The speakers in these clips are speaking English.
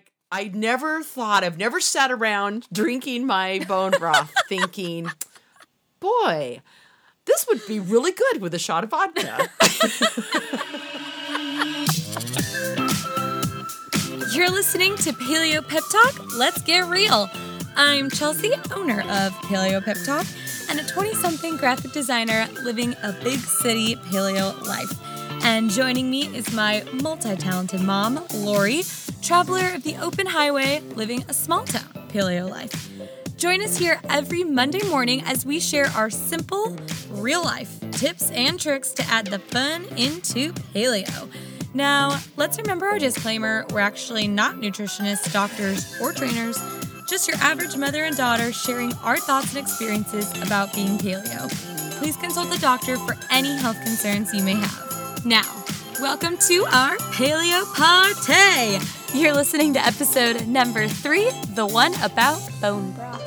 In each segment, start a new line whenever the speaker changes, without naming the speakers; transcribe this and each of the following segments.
like I never thought I've never sat around drinking my bone broth thinking, boy, this would be really good with a shot of vodka.
You're listening to Paleo Pep Talk. Let's get real. I'm Chelsea, owner of Paleo Pep Talk, and a 20 something graphic designer living a big city paleo life. And joining me is my multi talented mom, Lori, traveler of the open highway, living a small town paleo life. Join us here every Monday morning as we share our simple, real life tips and tricks to add the fun into paleo. Now, let's remember our disclaimer we're actually not nutritionists, doctors, or trainers, just your average mother and daughter sharing our thoughts and experiences about being paleo. Please consult the doctor for any health concerns you may have. Now, welcome to our Paleo Party. You're listening to episode number three, the one about bone broth.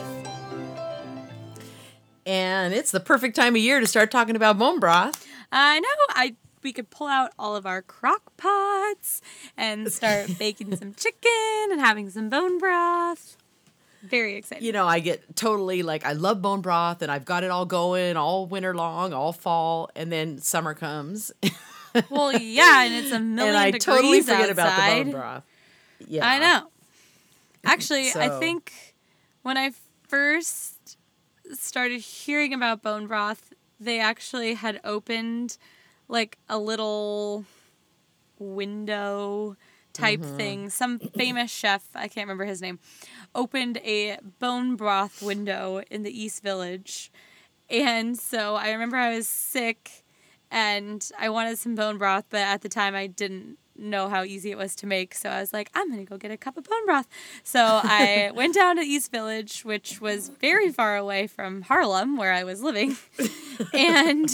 and it's the perfect time of year to start talking about bone broth.
I know. I we could pull out all of our crock pots and start baking some chicken and having some bone broth. Very excited.
You know, I get totally like I love bone broth and I've got it all going all winter long, all fall, and then summer comes.
well, yeah, and it's a million
and I
degrees
totally forget
outside.
about the bone broth. Yeah.
I know. Actually, I think when I first started hearing about bone broth, they actually had opened like a little window type
Mm-hmm.
thing. Some famous chef, I can't remember his name, opened a bone broth window in the East Village. And so I remember I was sick and I wanted some bone broth, but at the time I didn't know how easy it was to make. So I was like, I'm going to go get a cup of bone broth. So I went down to East Village, which was very far away from Harlem, where I was living, and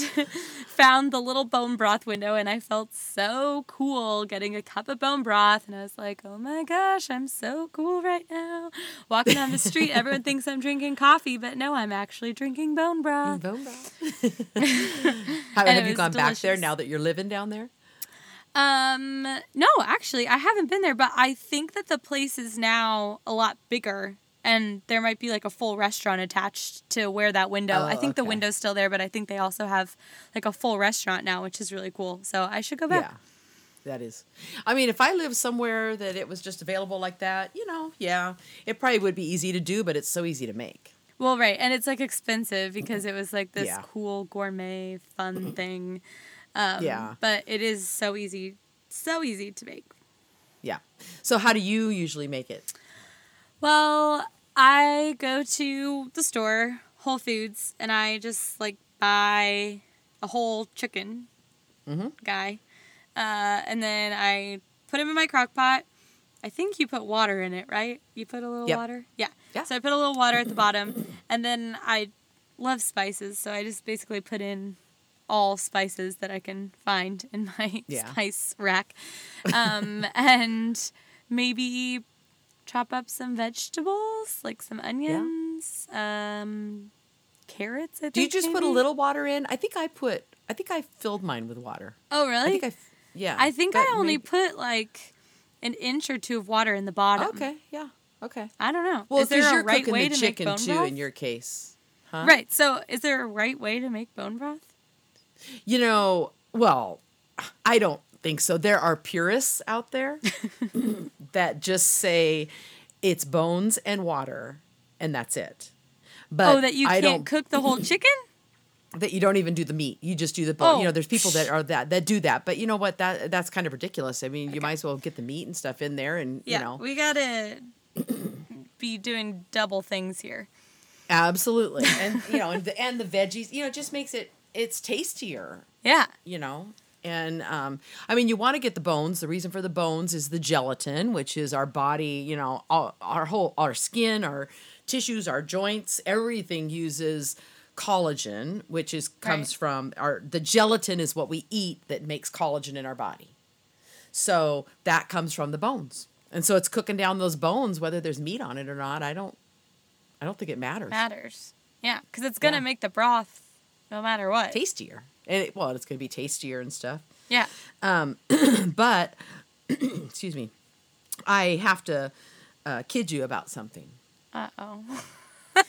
found the little bone broth window. And I felt so cool getting a cup of bone broth. And I was like, oh my gosh, I'm so cool right now. Walking down the street, everyone thinks I'm drinking coffee, but no, I'm actually drinking bone broth.
Bone broth. have have you gone back there now that you're living down there?
Um, no, actually, I haven't been there, but I think that the place is now a lot bigger and there might be like a full restaurant attached to where that window.
Oh,
I think the window's still there, but I think they also have like a full restaurant now, which is really cool. So I should go back.
Yeah. That is. I mean, if I lived somewhere that it was just available like that, you know, yeah, it probably would be easy to do, but it's so easy to make.
Well, right, and it's like expensive because it was like this
Yeah.
cool gourmet fun thing. Um,
Yeah.
But it is so easy, so easy to make.
Yeah. So how do you usually make it?
Well, I go to the store, Whole Foods, and I just like buy a whole chicken
Mhm.
guy. Uh, and then I put him in my crock pot. I think you put water in it, right? You put a little
Yep.
water? Yeah.
Yeah.
So I put a little water at the bottom. And then I love spices. So I just basically put in all spices that I can find in my
Yeah.
spice rack. Um, and maybe chop up some vegetables, like some onions, um, carrots. I think
Do you just put a little water in? I think I put. I think I filled mine with water.
Oh, really?
I think I. Yeah.
I think I only
maybe-
put like an inch or two of water in the bottom.
Okay. Yeah. Okay.
I don't know.
Well,
is there
because
a
you're
right
cooking
way
the
to
chicken too
broth?
in your case. Huh?
Right. So, is there a right way to make bone broth?
You know, well, I don't think so. There are purists out there that just say it's bones and water and that's it. But
oh, that you
I
can't cook the whole chicken?
that you don't even do the meat. You just do the bone. You
Oh.
know, there's people that are that that do that. But you know what? That that's kind of ridiculous. I mean, you might as well get the meat and stuff in there and
Yeah,
you know.
we gotta be doing double things here.
Absolutely. And you know, and the and the veggies, you know, it just makes it it's tastier.
Yeah.
you know and um, i mean you want to get the bones the reason for the bones is the gelatin which is our body you know all, our whole our skin our tissues our joints everything uses collagen which is comes
Right.
from our the gelatin is what we eat that makes collagen in our body so that comes from the bones and so it's cooking down those bones whether there's meat on it or not i don't i don't think it matters
Matters. Yeah, because it's gonna
Yeah.
make the broth no matter what.
tastier and it, well it's going to be tastier and stuff
Yeah.
Um, but excuse me. I have to uh, kid you about something.
Uh oh.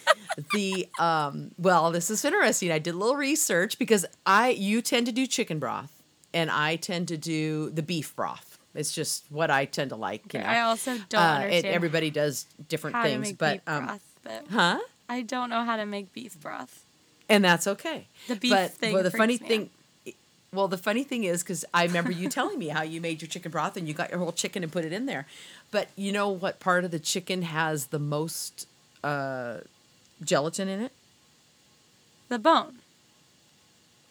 the um well this is interesting i did a little research because i you tend to do chicken broth and i tend to do the beef broth it's just what i tend to like you know
I also don't
Uh, and
understand
everybody does different things but um
but
huh
I don't know how to make beef broth.
And that's okay
The beef
but
thing
well the funny
me out.
thing well the funny thing is because i remember you telling me how you made your chicken broth and you got your whole chicken and put it in there but you know what part of the chicken has the most uh gelatin in it
The bone.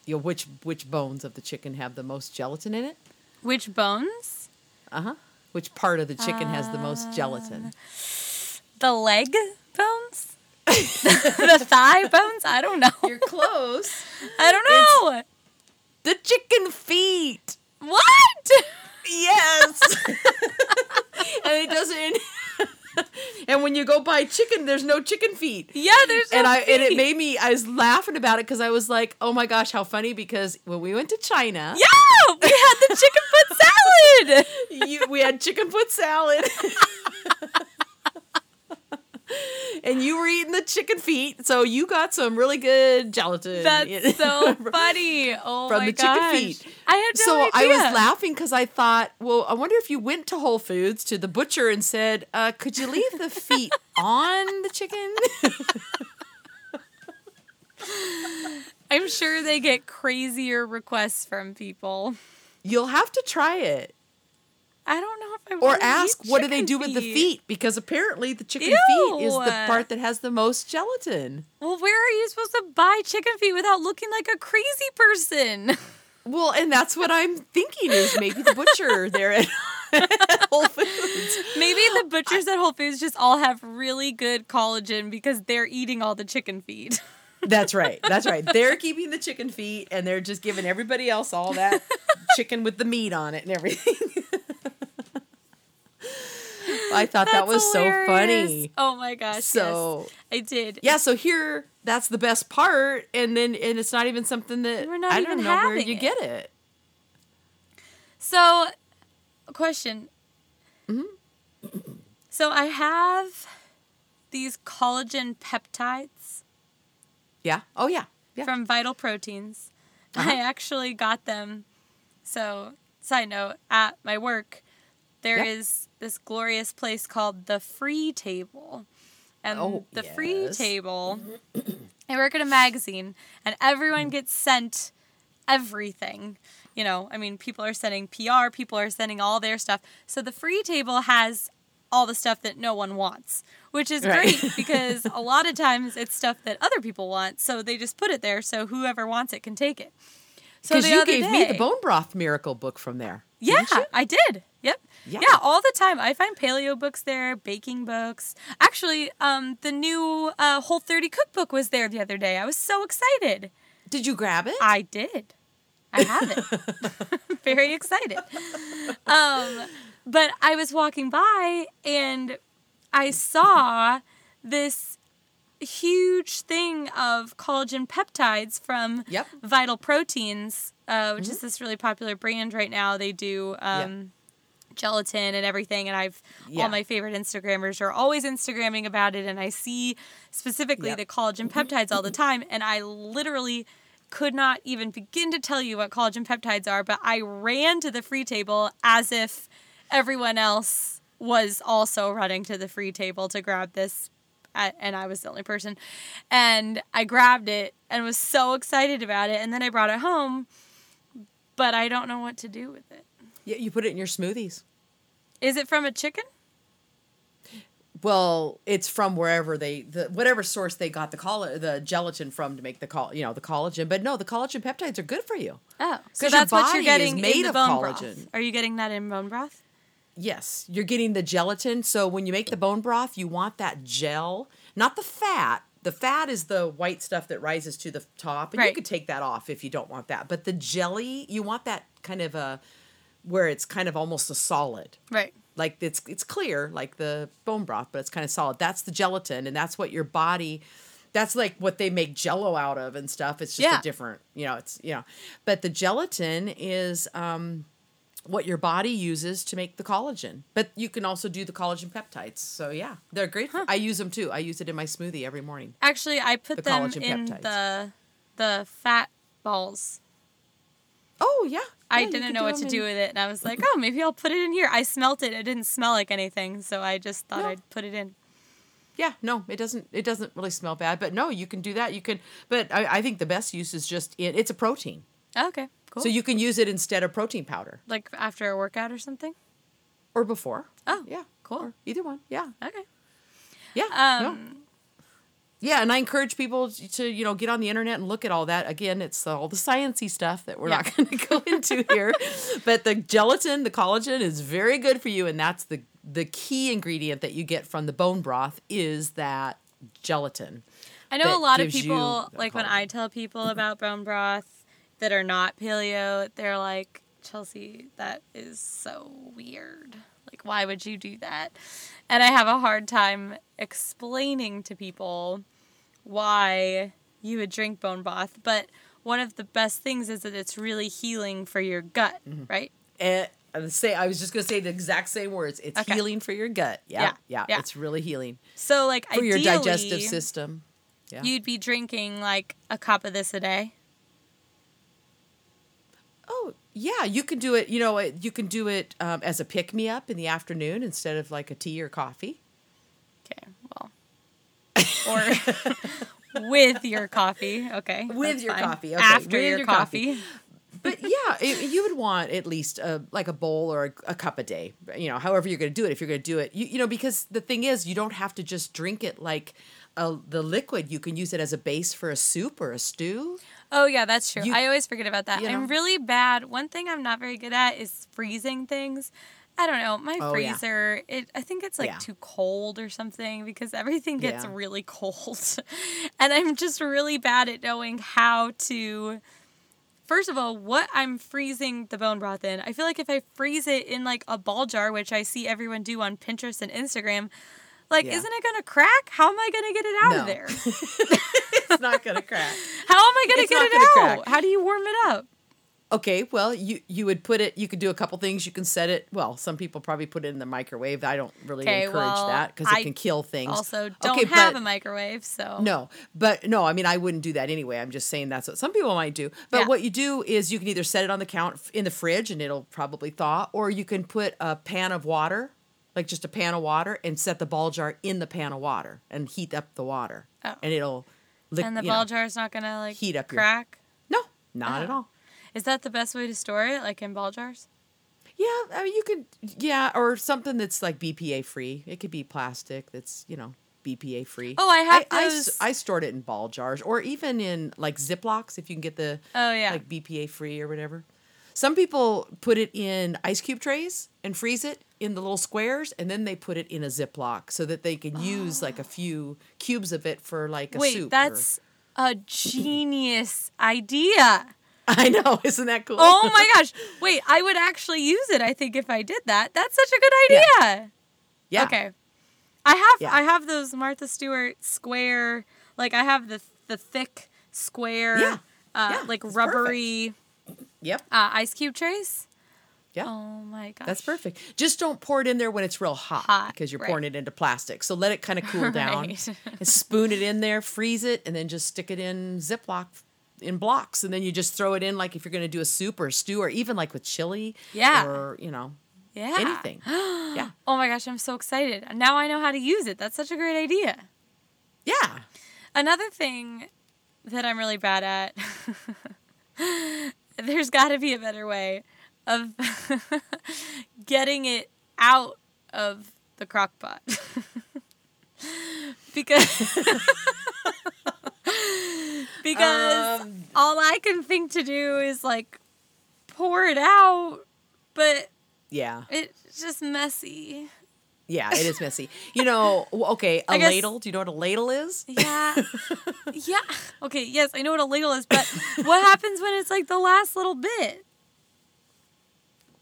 you know, which which bones of the chicken have the most gelatin in it?
Which bones?
Uh huh. Which part of the chicken has the most gelatin?
The leg? the thigh bones? I don't know.
You're close.
I don't know.
the chicken feet.
What?
Yes. and it doesn't. and when you go buy chicken, there's no chicken feet.
Yeah, there's no
and I and it made me. I was laughing about it because I was like, "Oh my gosh, how funny!" Because when we went to China,
Yeah, we had the chicken foot salad.
you, we had chicken foot salad. and you were eating the chicken feet, so you got some really good gelatin.
That's so funny. Oh
From
my
the chicken feet.
I had no
so I was laughing because I thought, well, I wonder if you went to Whole Foods to the butcher and said, uh, "Could you leave the feet on the chicken?"
I'm sure they get crazier requests from people.
You'll have to try it.
I don't know I
Or ask, what do they do with the feet? Because apparently the chicken feet is the part that has the most gelatin.
Well, where are you supposed to buy chicken feet without looking like a crazy person?
Well, and that's what I'm thinking is maybe the butcher there at Whole Foods.
Maybe the butchers at Whole Foods just all have really good collagen because they're eating all the chicken feet.
That's right. That's right. They're keeping the chicken feet and they're just giving everybody else all that chicken with the meat on it and everything. I thought that was so funny.
Oh my gosh.
So,
yes, I did.
yeah, so here that's the best part and then and it's not even something that
We're not
I don't know where you
it.
get it.
So, question.
Mm-hmm.
So I have these collagen peptides
Yeah. Oh yeah. Yeah.
from Vital Proteins.
Uh-huh.
I actually got them. So, side note, at my work, there is
Yeah.
this glorious place called the Free Table. And
Oh,
the Free. Table, mm-hmm. I work at a magazine, and everyone mm. gets sent everything. You know, I mean, people are sending PR, people are sending all their stuff. So the Free Table has all the stuff that no one wants, which is
Right.
great because a lot of times it's stuff that other people want. So they just put it there so whoever wants it can take it. So the
you
other
gave me the bone broth miracle book from there.
yeah,
didn't you?
I did. Yep.
Yeah.
Yeah. all the time. I find paleo books there, baking books. Actually, um, the new uh, Whole 30 cookbook was there the other day. I was so excited.
Did you grab it?
I did. I have it. Very excited. Um, but I was walking by and I saw this huge thing of collagen peptides from
Yep.
Vital Proteins, uh, which is this really popular brand right now. They do um, gelatin and everything, and I've
Yeah.
all my favorite Instagrammers are always Instagramming about it, and I see specifically
Yep.
the collagen mm-hmm. peptides all the mm-hmm. time, and I literally could not even begin to tell you what collagen peptides are, but I ran to the free table as if everyone else was also running to the free table to grab this and I was the only person. And I grabbed it and was so excited about it. And then I brought it home, but I don't know what to do with it.
yeah, you put it in your smoothies.
Is it from a chicken?
Well, it's from wherever they the whatever source they got the coll- the gelatin from to make the col- you know the collagen. But no, the collagen peptides are good for you.
Oh, so that's what you're
is
getting
made of
bone broth.
collagen.
Are you getting that in bone broth?
Yes, you're getting the gelatin. So when you make the bone broth, you want that gel, not the fat. The fat is the white stuff that rises to the top, and you
Right.
could take that off if you don't want that. But the jelly, you want that kind of a where it's kind of almost a solid.
Right.
like it's it's clear like the bone broth but it's kind of solid that's the gelatin and that's what your body that's like what they make jello out of and stuff it's just
Yeah.
a different you know it's you know but the gelatin is um what your body uses to make the collagen. But you can also do the collagen peptides. So yeah, they're great. I use them too. I use it in my smoothie every morning.
Actually, I put
The
them
collagen
in
peptides.
the the fat balls.
Oh yeah.
I
Yeah,
didn't know what to
in-
do with it, and I was like, "Oh, maybe I'll put it in here." I smelt it; it didn't smell like anything, so I just thought
No.
I'd put it in.
Yeah, no, it doesn't. It doesn't really smell bad, but no, you can do that. You can, but I, I think the best use is just in, it's a protein,
Oh, okay, cool.
so you can use it instead of protein powder
like after a workout or something.
or before.
Oh,
Yeah,
cool.
or either one. Yeah,
Okay.
yeah, no.
Um,
Yeah. And I encourage people to you know get on the internet and look at all that. Again, it's all the sciency stuff that we're
Yeah.
not going to go into here, but the gelatin, the collagen, is very good for you, and that's the the key ingredient that you get from the bone broth is that gelatin.
I know a lot of people, like when. I tell people mm-hmm. about bone broth that are not paleo, they're like, Chelsea, that is so weird. Like, why would you do that? And I have a hard time explaining to people why you would drink bone broth. But one of the best things is that it's really healing for your gut,
Mm-hmm.
right?
And and say I was just gonna say the exact same words. It's
Okay.
healing for your gut. Yeah,
Yeah,
yeah,
yeah.
It's really healing
So, like,
for your digestive system. Yeah.
you'd be drinking like a cup of this a day.
oh yeah, you can do it. You know, you can do it um, as a pick me up in the afternoon instead of like a tea or coffee.
Okay, well, or with your coffee. Okay,
With your
fine.
coffee, okay,
After
with
your,
your
coffee.
coffee. But yeah, it, you would want at least a like a bowl or a, a cup a day. You know, however you're going to do it. If you're going to do it, you, you know, because the thing is, you don't have to just drink it like a, the liquid. You can use it as a base for a soup or a stew.
Oh yeah, that's true.
You-
I always forget about that.
you
I'm really bad. One thing I'm not very good at is freezing things. I don't know. My
Oh, yeah.
freezer, it I think it's like
Yeah.
too cold or something because everything gets
Yeah.
really cold. and I'm just really bad at knowing how to First of all, what I'm freezing the bone broth in. I feel like if I freeze it in like a ball jar, which I see everyone do on Pinterest and Instagram, like
Yeah.
isn't it going to crack? How am I going to get it out
No.
of there?
It's not going to crack.
How am I going to
It's
get it
gonna
out?
crack.
How do you warm it up?
Okay, well, you you would put it. You could do a couple things. You can set it. Well, some people probably put it in the microwave. I don't really
Okay,
encourage
well,
that because it can kill things.
Also, don't
okay,
have a microwave, so
No, but no, I mean, I wouldn't do that anyway. I'm just saying that's what some people might do. But
Yeah.
what you do is you can either set it on the count in the fridge and it'll probably thaw, or you can put a pan of water, like just a pan of water, and set the ball jar in the pan of water and heat up the water,
Oh.
and it'll. Lick,
and the ball
know.
jar is not gonna like
heat up your-
crack.
No, not at
Oh.
all.
Is that the best way to store it, like in ball jars?
Yeah, I mean, you could, yeah, or something that's like BPA free. It could be plastic that's, you know, BPA free.
Oh, I have
I,
those-
I stored it in ball jars or even in like Ziplocs if you can get the
Oh, yeah.
like BPA free or whatever. Some people put it in ice cube trays and freeze it in the little squares, and then they put it in a Ziploc so that they can use like a few cubes of it for like a
Wait,
soup. or-
that's a genius idea.
I know, isn't that cool?
Oh my gosh! Wait, I would actually use it. I think if I did that, that's such a good idea.
yeah.
Okay, I have
Yeah.
I have those Martha Stewart square. Like I have the the thick square,
Yeah.
uh,
Yeah,
like rubbery
Yep.
uh, ice cube trays.
Yeah.
Oh my gosh,
That's perfect. Just don't pour it in there when it's real hot,
Hot,
because you're
right.
pouring it into plastic. So let it kind of cool down and spoon it in there, freeze it, and then just stick it in Ziploc in blocks. And then you just throw it in like if you're going to do a soup or a stew or even like with chili.
Yeah.
Or, you know,
Yeah.
anything. yeah.
Oh my gosh, I'm so excited. Now I know how to use it. That's such a great idea.
Yeah.
Another thing that I'm really bad at, there's got to be a better way of getting it out of the crock pot. because because
Um,
all I can think to do is like pour it out, but
Yeah.
it's just messy.
Yeah. It is messy. You know, okay, a
guess-
ladle. Do you know what a ladle is?
Yeah. yeah. Okay, yes, I know what a ladle is, but what happens when it's like the last little bit?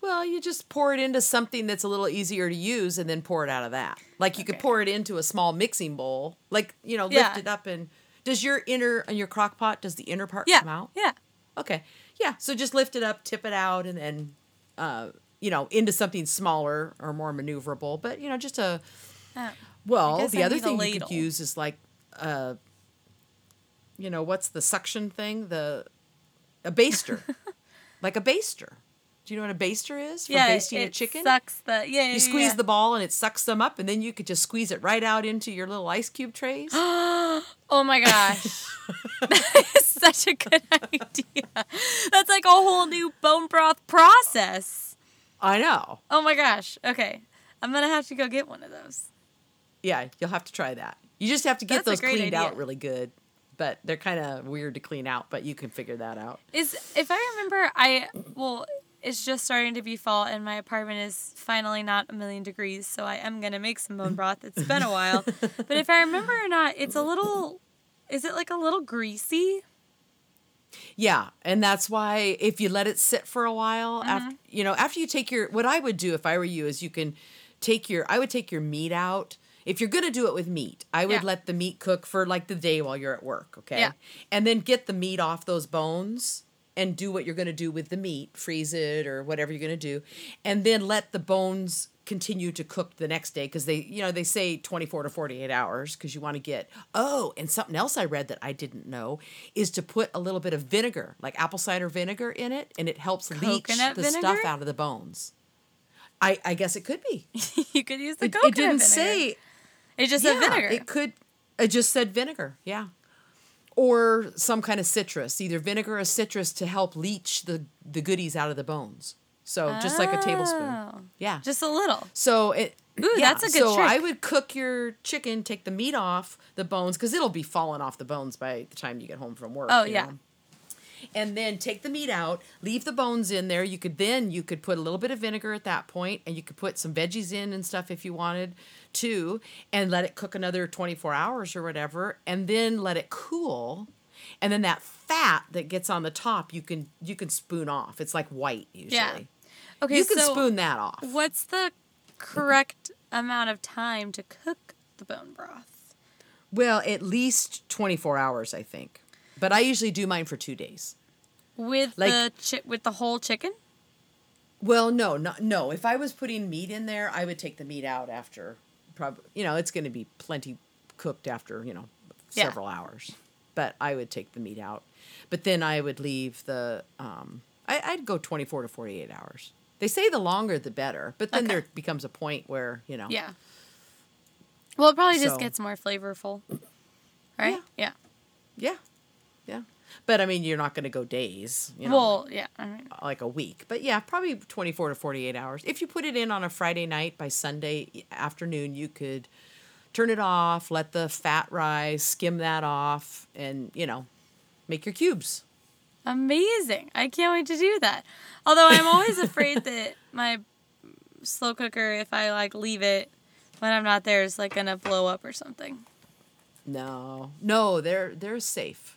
Well, you just pour it into something that's a little easier to use and then pour it out of that. Like you could pour it into a small mixing bowl. Like, you know, lift
Yeah.
it up and does your inner and your crock pot, does the inner part
Yeah.
come out?
Yeah.
Okay. Yeah. So just lift it up, tip it out, and then uh you know, into something smaller or more maneuverable. But you know, just a
Oh.
well, the
I
other thing you could use is like, uh, you know, what's the suction thing? The a baster, like a baster. Do you know what a baster is for
yeah,
basting
it
a chicken?
sucks the yeah. yeah
You squeeze
yeah.
the ball and it sucks them up, and then you could just squeeze it right out into your little ice cube trays.
Oh my gosh. that is such a good idea. That's like a whole new bone broth process.
I know.
Oh my gosh. Okay. I'm going to have to go get one of those.
Yeah, you'll have to try that. You just have to get
That's
those cleaned
idea.
out really good. But they're kind of weird to clean out, but you can figure that out.
Is if I remember I well it's just starting to be fall and my apartment is finally not a million degrees, so I am gonna make some bone broth. It's been a while. but if I remember or not, it's a little is it like a little greasy?
Yeah, and that's why if you let it sit for a while,
Mm-hmm.
after you know, after you take your what I would do if I were you is you can take your I would take your meat out. If you're gonna do it with meat, I would
Yeah.
let the meat cook for like the day while you're at work, okay?
Yeah.
And then get the meat off those bones and do what you're gonna do with the meat, freeze it or whatever you're gonna do, and then let the bones continue to cook the next day because they you know they say 24 to 48 hours because you want to get oh and something else i read that i didn't know is to put a little bit of vinegar like apple cider vinegar in it and it helps leach
Coconut
the stuff out of the bones. I i guess it could be.
You could use the
it,
coconut
it didn't
vinegar.
say
It just
yeah,
said vinegar.
it could it just said vinegar yeah. Or some kind of citrus either vinegar or citrus to help leach the the goodies out of the bones so just like a tablespoon
Oh.
yeah
Just a little.
so it.
Ooh,
yeah,
that's a good
so
trick.
I would cook your chicken, take the meat off the bones because it'll be falling off the bones by the time you get home from work.
Oh,
you
yeah.
know? And then take the meat out, leave the bones in there. You could then you could put a little bit of vinegar at that point, and you could put some veggies in and stuff if you wanted to, and let it cook another twenty four hours or whatever, and then let it cool. And then that fat that gets on the top, you can you can spoon off. It's like white usually.
Yeah. Okay,
you can
so
spoon that off.
what's the correct amount of time to cook the bone broth?
Well, at least 24 hours, I think. But I usually do mine for two days.
With
Like-
the chi- with the whole chicken?
Well, no, not, no. If I was putting meat in there, I would take the meat out after, probably, you know, it's going to be plenty cooked after, you know,
Yeah.
several hours. But I would take the meat out. But then I would leave the, um, I, I'd go 24 to 48 hours. They say the longer the better, but then
Okay.
there becomes a point where, you know,
Yeah. Well, it probably just
So-
gets more flavorful. Right? Yeah.
yeah, yeah. But I mean, you're not going to go days, you know.
Well, yeah. I mean,
like a week. But yeah, probably 24 to 48 hours. If you put it in on a Friday night by Sunday afternoon, you could turn it off, let the fat rise, skim that off, and, you know, make your cubes.
Amazing. I can't wait to do that. Although I'm always afraid that my slow cooker, if I like leave it when I'm not there, is like gonna blow up or something.
No, no, they're they're safe.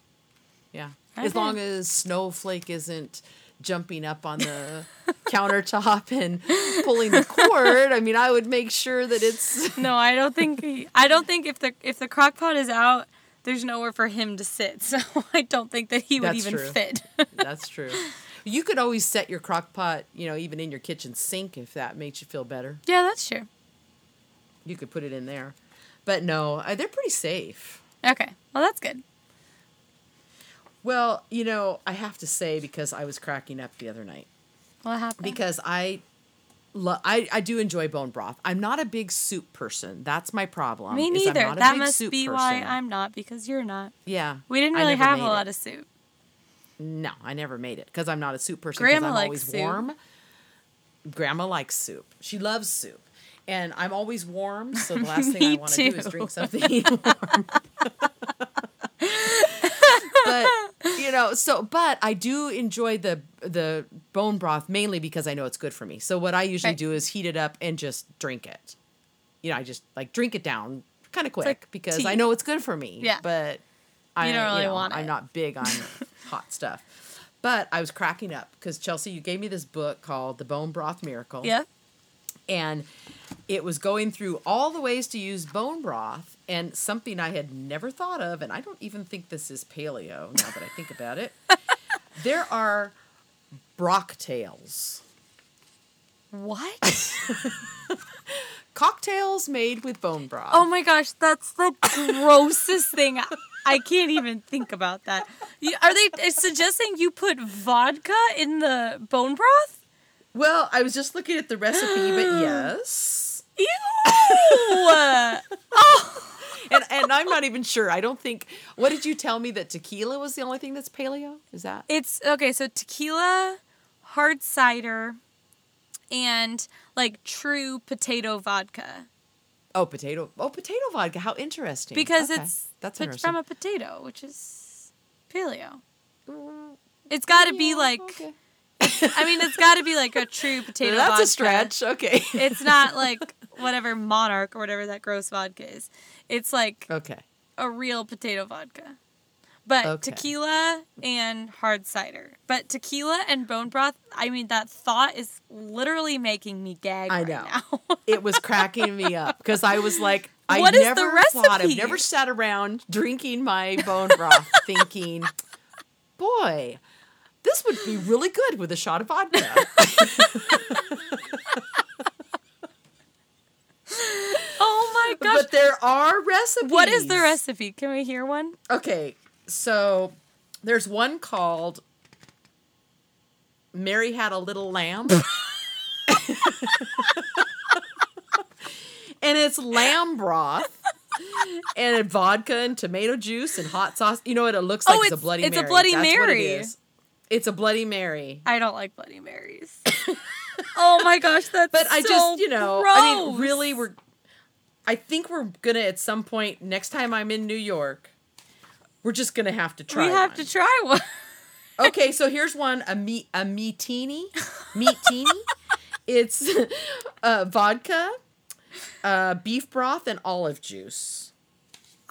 Yeah, as long as Snowflake isn't jumping up on the countertop and pulling the cord. I mean, I would make sure that it's
No, I don't think. I don't think if the if the crock pot is out, there's nowhere for him to sit. So I don't think that he would
That's
even
true.
fit.
That's true. You could always set your crock pot, you know, even in your kitchen sink if that makes you feel better.
yeah, that's true.
You could put it in there. But no, uh, they're pretty safe.
Okay, well that's good.
Well, you know, I have to say because I was cracking up the other night
What happened?
because I lo- I, I do enjoy bone broth. I'm not a big soup person. That's my problem.
Me
is I'm
neither. That must be why. I'm not because you're not.
Yeah.
We didn't really have a
made
lot of soup.
No, I never made it because I'm not a soup person.
Grandma
I'm
likes
always
soup.
warm. Grandma likes soup. She loves soup. And I'm always warm, so the last thing I want to do is drink something warm. but you know, so but I do enjoy the the bone broth mainly because I know it's good for me. So what I usually
Right.
do is heat it up and just drink it. You know, I just like drink it down kind of quick
like
because
tea.
I know it's good for me.
Yeah.
But I
don't really
know,
want it.
I'm not big on hot stuff. But I was cracking up because Chelsea, you gave me this book called The Bone Broth Miracle
Yeah.
And it was going through all the ways to use bone broth and something I had never thought of, and I don't even think this is paleo now that I think about it. there are brocktails.
What?
Cocktails made with bone broth.
oh my gosh, that's the grossest thing. I- can't even think about that. Are they suggesting you put vodka in the bone broth?
Well, I was just looking at the recipe, but yes.
Ew! oh,
And and I'm not even sure. I don't think what did you tell me that tequila was the only thing that's paleo? Is that?
it's okay. So tequila, hard cider, and like true potato vodka
Oh, potato. Oh, potato vodka. How interesting.
because
Okay.
it's
that's
put from a potato, which is paleo. Mm, it's got to be like.
okay.
I mean, it's got to be like a true potato.
That's
vodka.
a stretch. Okay.
It's not like whatever Monarch or whatever that gross vodka is. It's like
okay.
a real potato vodka. But
Okay.
tequila and hard cider. But tequila and bone broth, I mean, that thought is literally making me gag
I
right
know.
now.
It was cracking me up because I was like, I
What is the
never thought I've never sat around drinking my bone broth thinking, boy, this would be really good with a shot of vodka.
oh my gosh.
but there are recipes.
what is the recipe? Can we hear one?
Okay, so there's one called Mary Had a Little Lamb. and it's lamb broth and vodka and tomato juice and hot sauce. You know what it looks oh, like?
Oh,
it's, a
it's-
Bloody
it's a Bloody
That's what it
Mary.
It's a Bloody Mary.
I don't like Bloody Marys. oh my gosh, that's
But I just, you know, I mean, really, we're. I think we're gonna at some point next time I'm in New York. We're just gonna have to try.
we have
one.
to try one.
Okay, so here's one a meat a meatini, meatini. it's uh, vodka, uh, beef broth, and olive juice.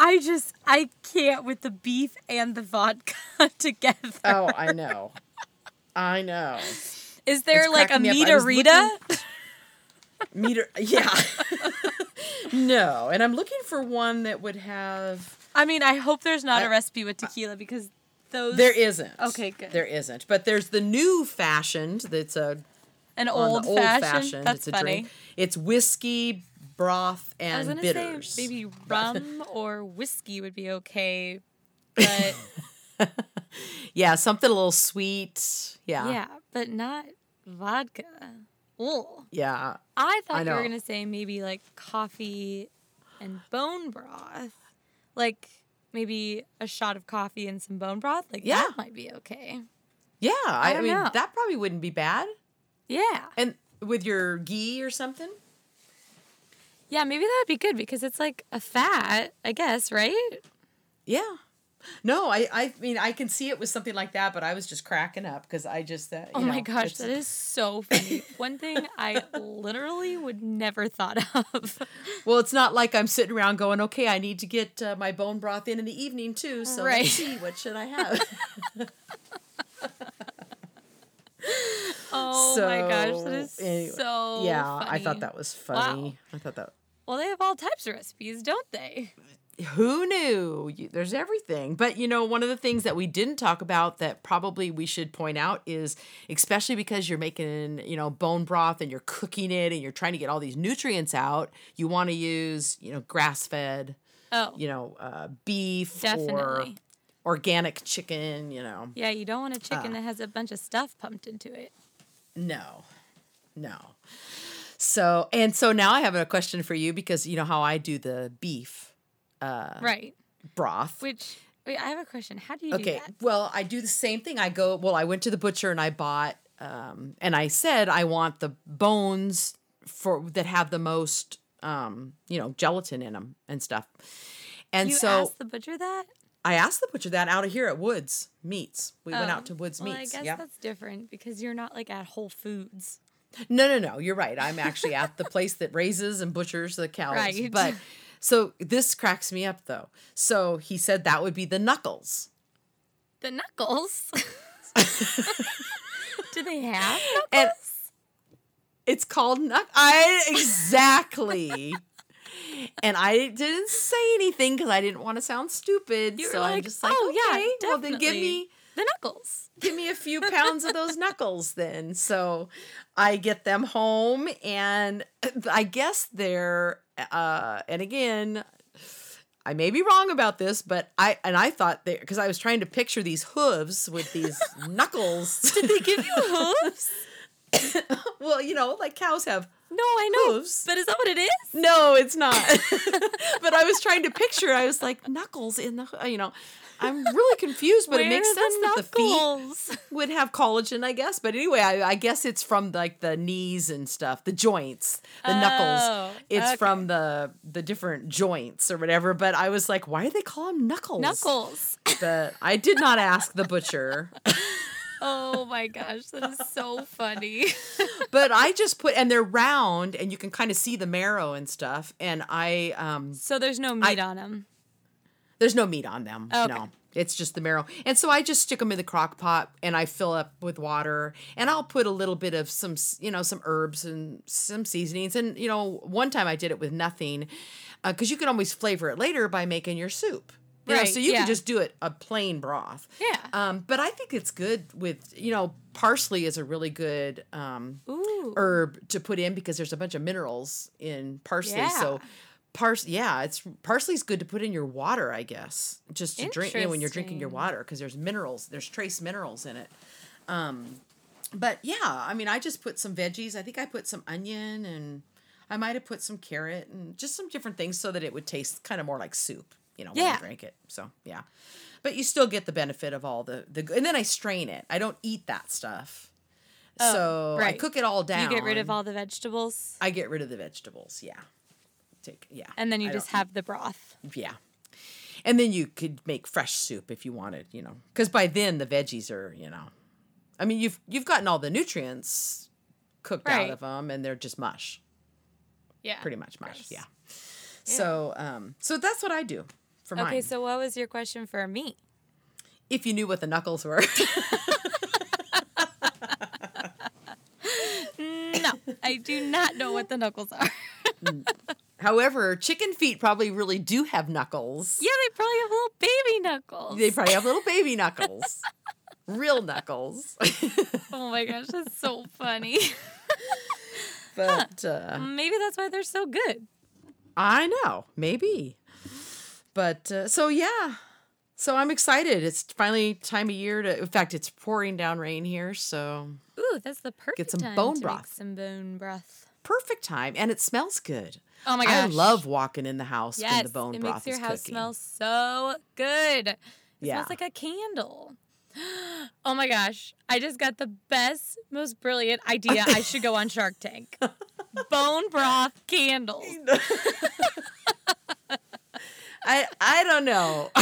I just I can't with the beef and the vodka together.
Oh, I know, I know.
Is there
It's
like a
cracking me up. I was? Meter, yeah. no, and I'm looking for one that would have.
I mean, I hope there's not
I-
a recipe with tequila because those
There isn't.
Okay, good.
There isn't, but there's the new fashioned. That's a
an old,
old
fashioned. That's
it's a
funny.
drink. It's whiskey, broth,
I was
and bitters.
say maybe rum or whiskey would be okay, but
Yeah, something a little sweet. Yeah.
yeah, but not vodka. Ugh.
Yeah.
I thought
I
you were gonna say maybe like coffee and bone broth, like maybe a shot of coffee and some bone broth. Like
Yeah.
that might be okay.
Yeah. I, I mean,
know.
that probably wouldn't be bad.
Yeah,
And with your ghee or something?
Yeah, maybe that would be good because it's like a fat, I guess, right?
Yeah. No, I, I mean, I can see it with something like that, but I was just cracking up because I just, uh,
Oh
you
my
know,
gosh, that is so funny. One thing I literally would never thought of.
Well, it's not like I'm sitting around going, okay, I need to get uh, my bone broth in in the evening too. So
Right.
let's see, what should I have?
Oh so, my gosh, that is
anyway,
so
yeah, I thought that was
Wow.
funny. I thought that.
Well, they have all types of recipes, don't they?
Who knew? You- There's everything. But you know, one of the things that we didn't talk about that probably we should point out is especially because you're making, you know, bone broth and you're cooking it and you're trying to get all these nutrients out, you want to use, you know, grass-fed,
Oh,
you know, uh, beef
definitely.
or organic chicken, you know.
Yeah, you don't want a chicken
Ah.
that has a bunch of stuff pumped into it.
No, no. So, and so now I have a question for you because you know how I do the beef uh,
right.
broth.
Which wait, I have a question. How do you do
Okay,
that?
well, I do the same thing. I go, well, I went to the butcher and I bought, um, and I said I want the bones for that have the most, um, you know, gelatin in them and stuff. And
you
so
asked the butcher that?
I asked the butcher that out of here at Woods Meats. We went
Oh,
out to Woods
well,
Meats.
I guess
yeah.
that's different because you're not like at Whole Foods.
No, no, no. You're right. I'm actually at the place that raises and butchers the cows.
Right.
But so this cracks me up though. So he said that would be the knuckles.
The knuckles. do they have knuckles?
And it's called knuck. I exactly. and I didn't say anything because I didn't want to sound stupid.
You
so I'm just like,
"Oh, yeah,
okay, well then give me
the knuckles.
give me a few pounds of those knuckles then. So I get them home and I guess they're uh and again I may be wrong about this, but I and I thought they because I was trying to picture these hooves with these knuckles.
Did they give you hooves?
well, you know, like cows have
No, I know.
Hooves.
But is that what it is?
No, it's not. but I was trying to picture. I was like knuckles in the. You know, I'm really confused, but it makes sense that the feet would have collagen, I guess. But anyway, I, I guess it's from like the knees and stuff, the joints, the
Oh,
knuckles. It's
okay.
from the the different joints or whatever. But I was like, why do they call them knuckles?
Knuckles.
But I did not ask the butcher.
Oh my gosh, that is so funny.
but I just put and they're round and you can kind of see the marrow and stuff. And I um
So there's no meat on them.
There's no meat on them.
Okay.
No. It's just the marrow. And so I just stick them in the crock pot and I fill up with water and I'll put a little bit of some, you know, some herbs and some seasonings. And, you know, one time I did it with nothing because you can always flavor it later by making your soup. You know,
Right,
so you
yeah.
can just do it a plain broth.
Yeah.
Um, but I think it's good with, you know, parsley is a really good um, herb to put in because there's a bunch of minerals in parsley. So
Yeah.
Pars yeah, it's parsley's good to put in your water, I guess. Just to drink you know, when you're drinking your water because there's minerals, there's trace minerals in it. Um but yeah, I mean I just put some veggies. I think I put some onion and I might have put some carrot and just some different things so that it would taste kind of more like soup, you know, when
Yeah.
I drink it. So, yeah. But you still get the benefit of all the the and then I strain it. I don't eat that stuff.
Oh,
so I cook it all down.
you get rid of all the vegetables?
I get rid of the vegetables. Yeah. Take yeah.
And then you
I
just have the broth.
yeah. And then you could make fresh soup if you wanted, you know, because by then the veggies are, you know, I mean you've you've gotten all the nutrients cooked out of them, and they're just mush,
Yeah.
pretty much mush.
Gross.
Yeah. So um, so that's what I do for mine.
Okay, so what was your question for me?
if you knew what the knuckles were,
No, I do not know what the knuckles are.
however, chicken feet probably really do have knuckles.
yeah, they probably have little baby knuckles.
They probably have little baby knuckles, real knuckles.
oh my gosh, that's so funny.
but uh,
Maybe that's why they're so good.
I know, maybe. But uh, so yeah, so I'm excited. It's finally time of year to. In fact, it's pouring down rain here, so
Ooh, that's the perfect get
some
time
bone
to make
broth.
some bone broth.
Perfect time, and it smells good.
Oh my gosh.
I love walking in the house when the bone
it
broth
makes your
is
house
cooking.
smell so good. It
Yeah.
smells like a candle. Oh my gosh. I just got the best, most brilliant idea. I should go on Shark Tank. Bone broth candles.
I I don't know.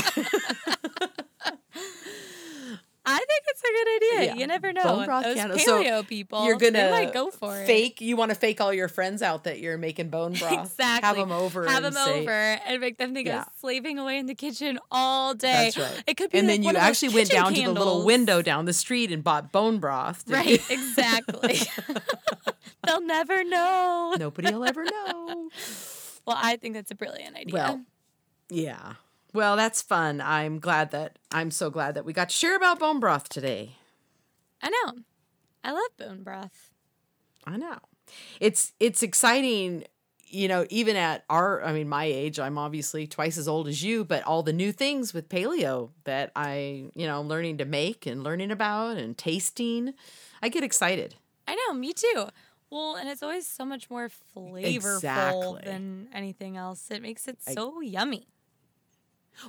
I think it's a good idea.
Yeah.
You never know.
Bone broth
Those
candles. So
people,
You're gonna
might go for it.
fake. You want to fake all your friends out that you're making bone broth.
Exactly.
Have them over.
Have
and
them
say-
over and make them think
Yeah.
of slaving away in the kitchen all day.
That's right.
It could be
and
like
then you actually went down to the little window down the street and bought bone broth.
Right, exactly. They'll never know.
Nobody will ever know.
Well, I think that's a brilliant idea.
Well, yeah. Well, that's fun. I'm glad that I'm so glad that we got to share about bone broth today.
I know. I love bone broth.
I know. It's it's exciting, you know, even at our I mean my age, I'm obviously twice as old as you, but all the new things with paleo that I, you know, I'm learning to make and learning about and tasting, I get excited.
I know, me too. Well, and it's always so much more flavorful
Exactly.
than anything else. It makes it so yummy.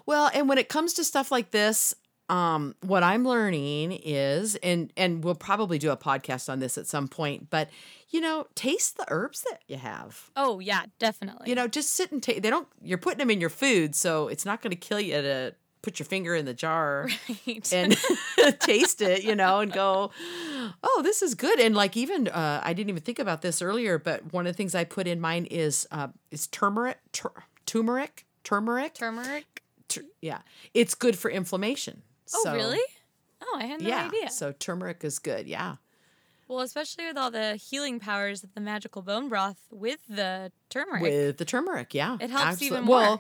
Well, and when it comes to stuff like this, um, what I'm learning is, and and we'll probably do a podcast on this at some point, but you know, taste the herbs that you have.
Oh yeah, definitely.
You know, just sit and taste. They don't. You're putting them in your food, so it's not going to kill you to put your finger in the jar
right.
and taste it. You know, and go, oh, this is good. And like even, uh, I didn't even think about this earlier, but one of the things I put in mine is uh, is turmeric, tur- turmeric, turmeric.
turmeric.
Tur- yeah, it's good for inflammation.
Oh
So,
really? Oh, I had no
yeah.
idea.
So turmeric is good. Yeah.
well, especially with all the healing powers of the magical bone broth with the turmeric.
With the turmeric, yeah.
It helps even
Well,
more.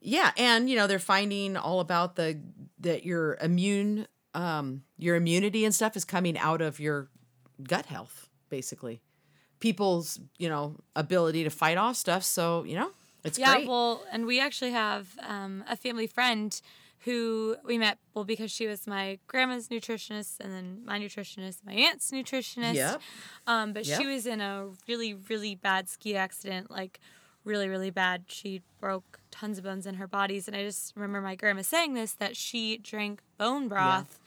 yeah, and you know, they're finding all about the that your immune um, your immunity and stuff is coming out of your gut health, basically. People's, you know, ability to fight off stuff. So, you know, it's
yeah,
great.
well, and we actually have um, a family friend who we met well because she was my grandma's nutritionist and then my nutritionist, my aunt's nutritionist.
Yep.
Um, but
Yep.
she was in a really, really bad ski accident, like really, really bad. She broke tons of bones in her bodies, and I just remember my grandma saying this that she drank bone broth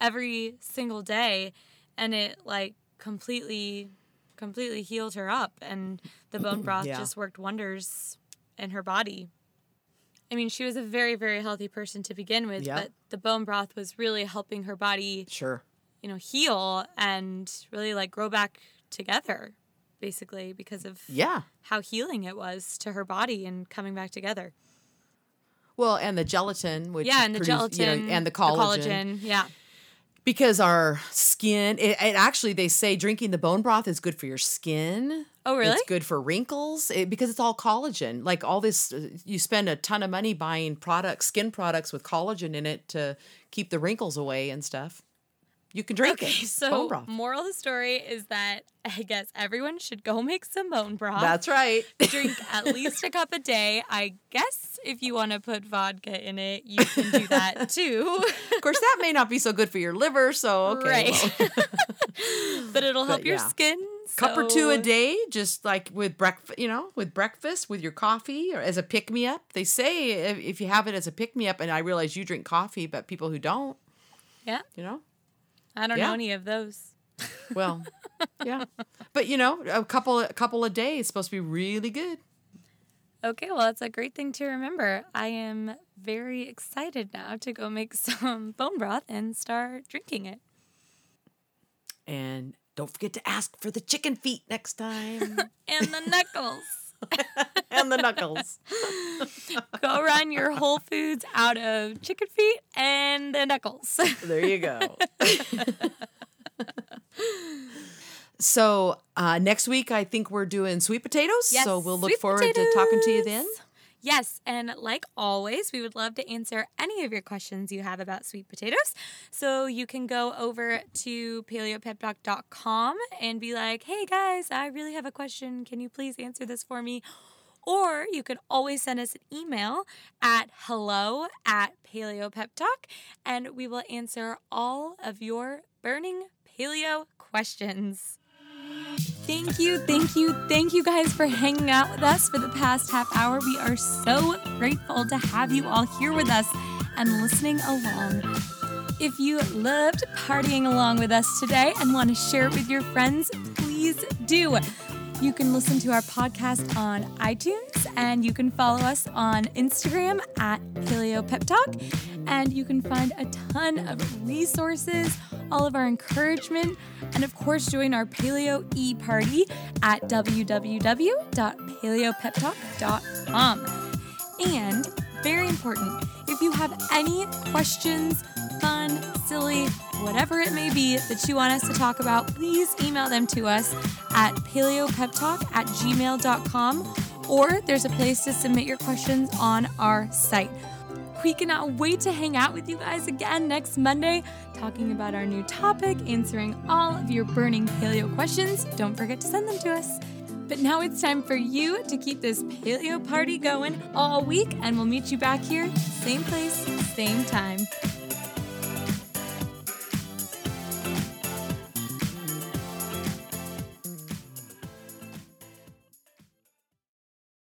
every single day, and it like completely, completely healed her up, and the bone broth
Yeah.
just worked wonders in her body. I mean, she was a very, very healthy person to begin with,
Yeah.
but the bone broth was really helping her body
sure.
you know, heal and really like grow back together, basically, because of
Yeah.
how healing it was to her body and coming back together.
Well, and the gelatin, which
Yeah, and the
produce- you know,
gelatin
and the collagen,
collagen, yeah.
Because our skin. It, it actually, they say drinking the bone broth is good for your skin.
Oh, really?
It's good for wrinkles it, because it's all collagen. Like all this, uh, you spend a ton of money buying products, skin products with collagen in it to keep the wrinkles away and stuff. You can drink
Okay,
it.
so
bone broth.
moral of the story is that I guess everyone should go make some bone broth.
That's right.
Drink at least a cup a day. I guess if you want to put vodka in it, you can do that too.
of course, that may not be so good for your liver. So okay,
Right.
well,
but it'll help
But
your
yeah.
skin.
cup or two a day, just like with breakfast, you know, with breakfast, with your coffee, or as a pick me up. They say if, if you have it as a pick me up, and I realize you drink coffee, but people who don't,
Yeah,
you know,
I don't
Yeah.
know any of those.
well, yeah, but you know, a couple a couple of days is supposed to be really good.
Okay, well, that's a great thing to remember. I am very excited now to go make some bone broth and start drinking it.
And don't forget to ask for the chicken feet next time
And the knuckles.
and the knuckles.
go run your Whole Foods out of chicken feet and the knuckles.
There you go. so uh, next week, I think we're doing sweet potatoes.
Yes,
so we'll look forward to talking to you then.
Yes, and like always, we would love to answer any of your questions you have about sweet potatoes. So you can go over to paleopeptalk.com and be like, hey guys, I really have a question. Can you please answer this for me? Or you can always send us an email at hello at paleopeptalk and we will answer all of your burning paleo questions. Thank you, thank you, thank you guys for hanging out with us for the past half hour. We are so grateful to have you all here with us and listening along. If you loved partying along with us today and want to share it with your friends, please do. You can listen to our podcast on iTunes and you can follow us on Instagram at Paleo Pep Talk. And you can find a ton of resources, all of our encouragement, and of course, join our Paleo e party at www.paleopeptalk.com. And very important, if you have any questions, fun, silly, whatever it may be that you want us to talk about, please email them to us at paleopeptalk at gmail.com or there's a place to submit your questions on our site. We cannot wait to hang out with you guys again next Monday, talking about our new topic, answering all of your burning paleo questions. Don't forget to send them to us. But now it's time for you to keep this paleo party going all week, and we'll meet you back here, same place, same time.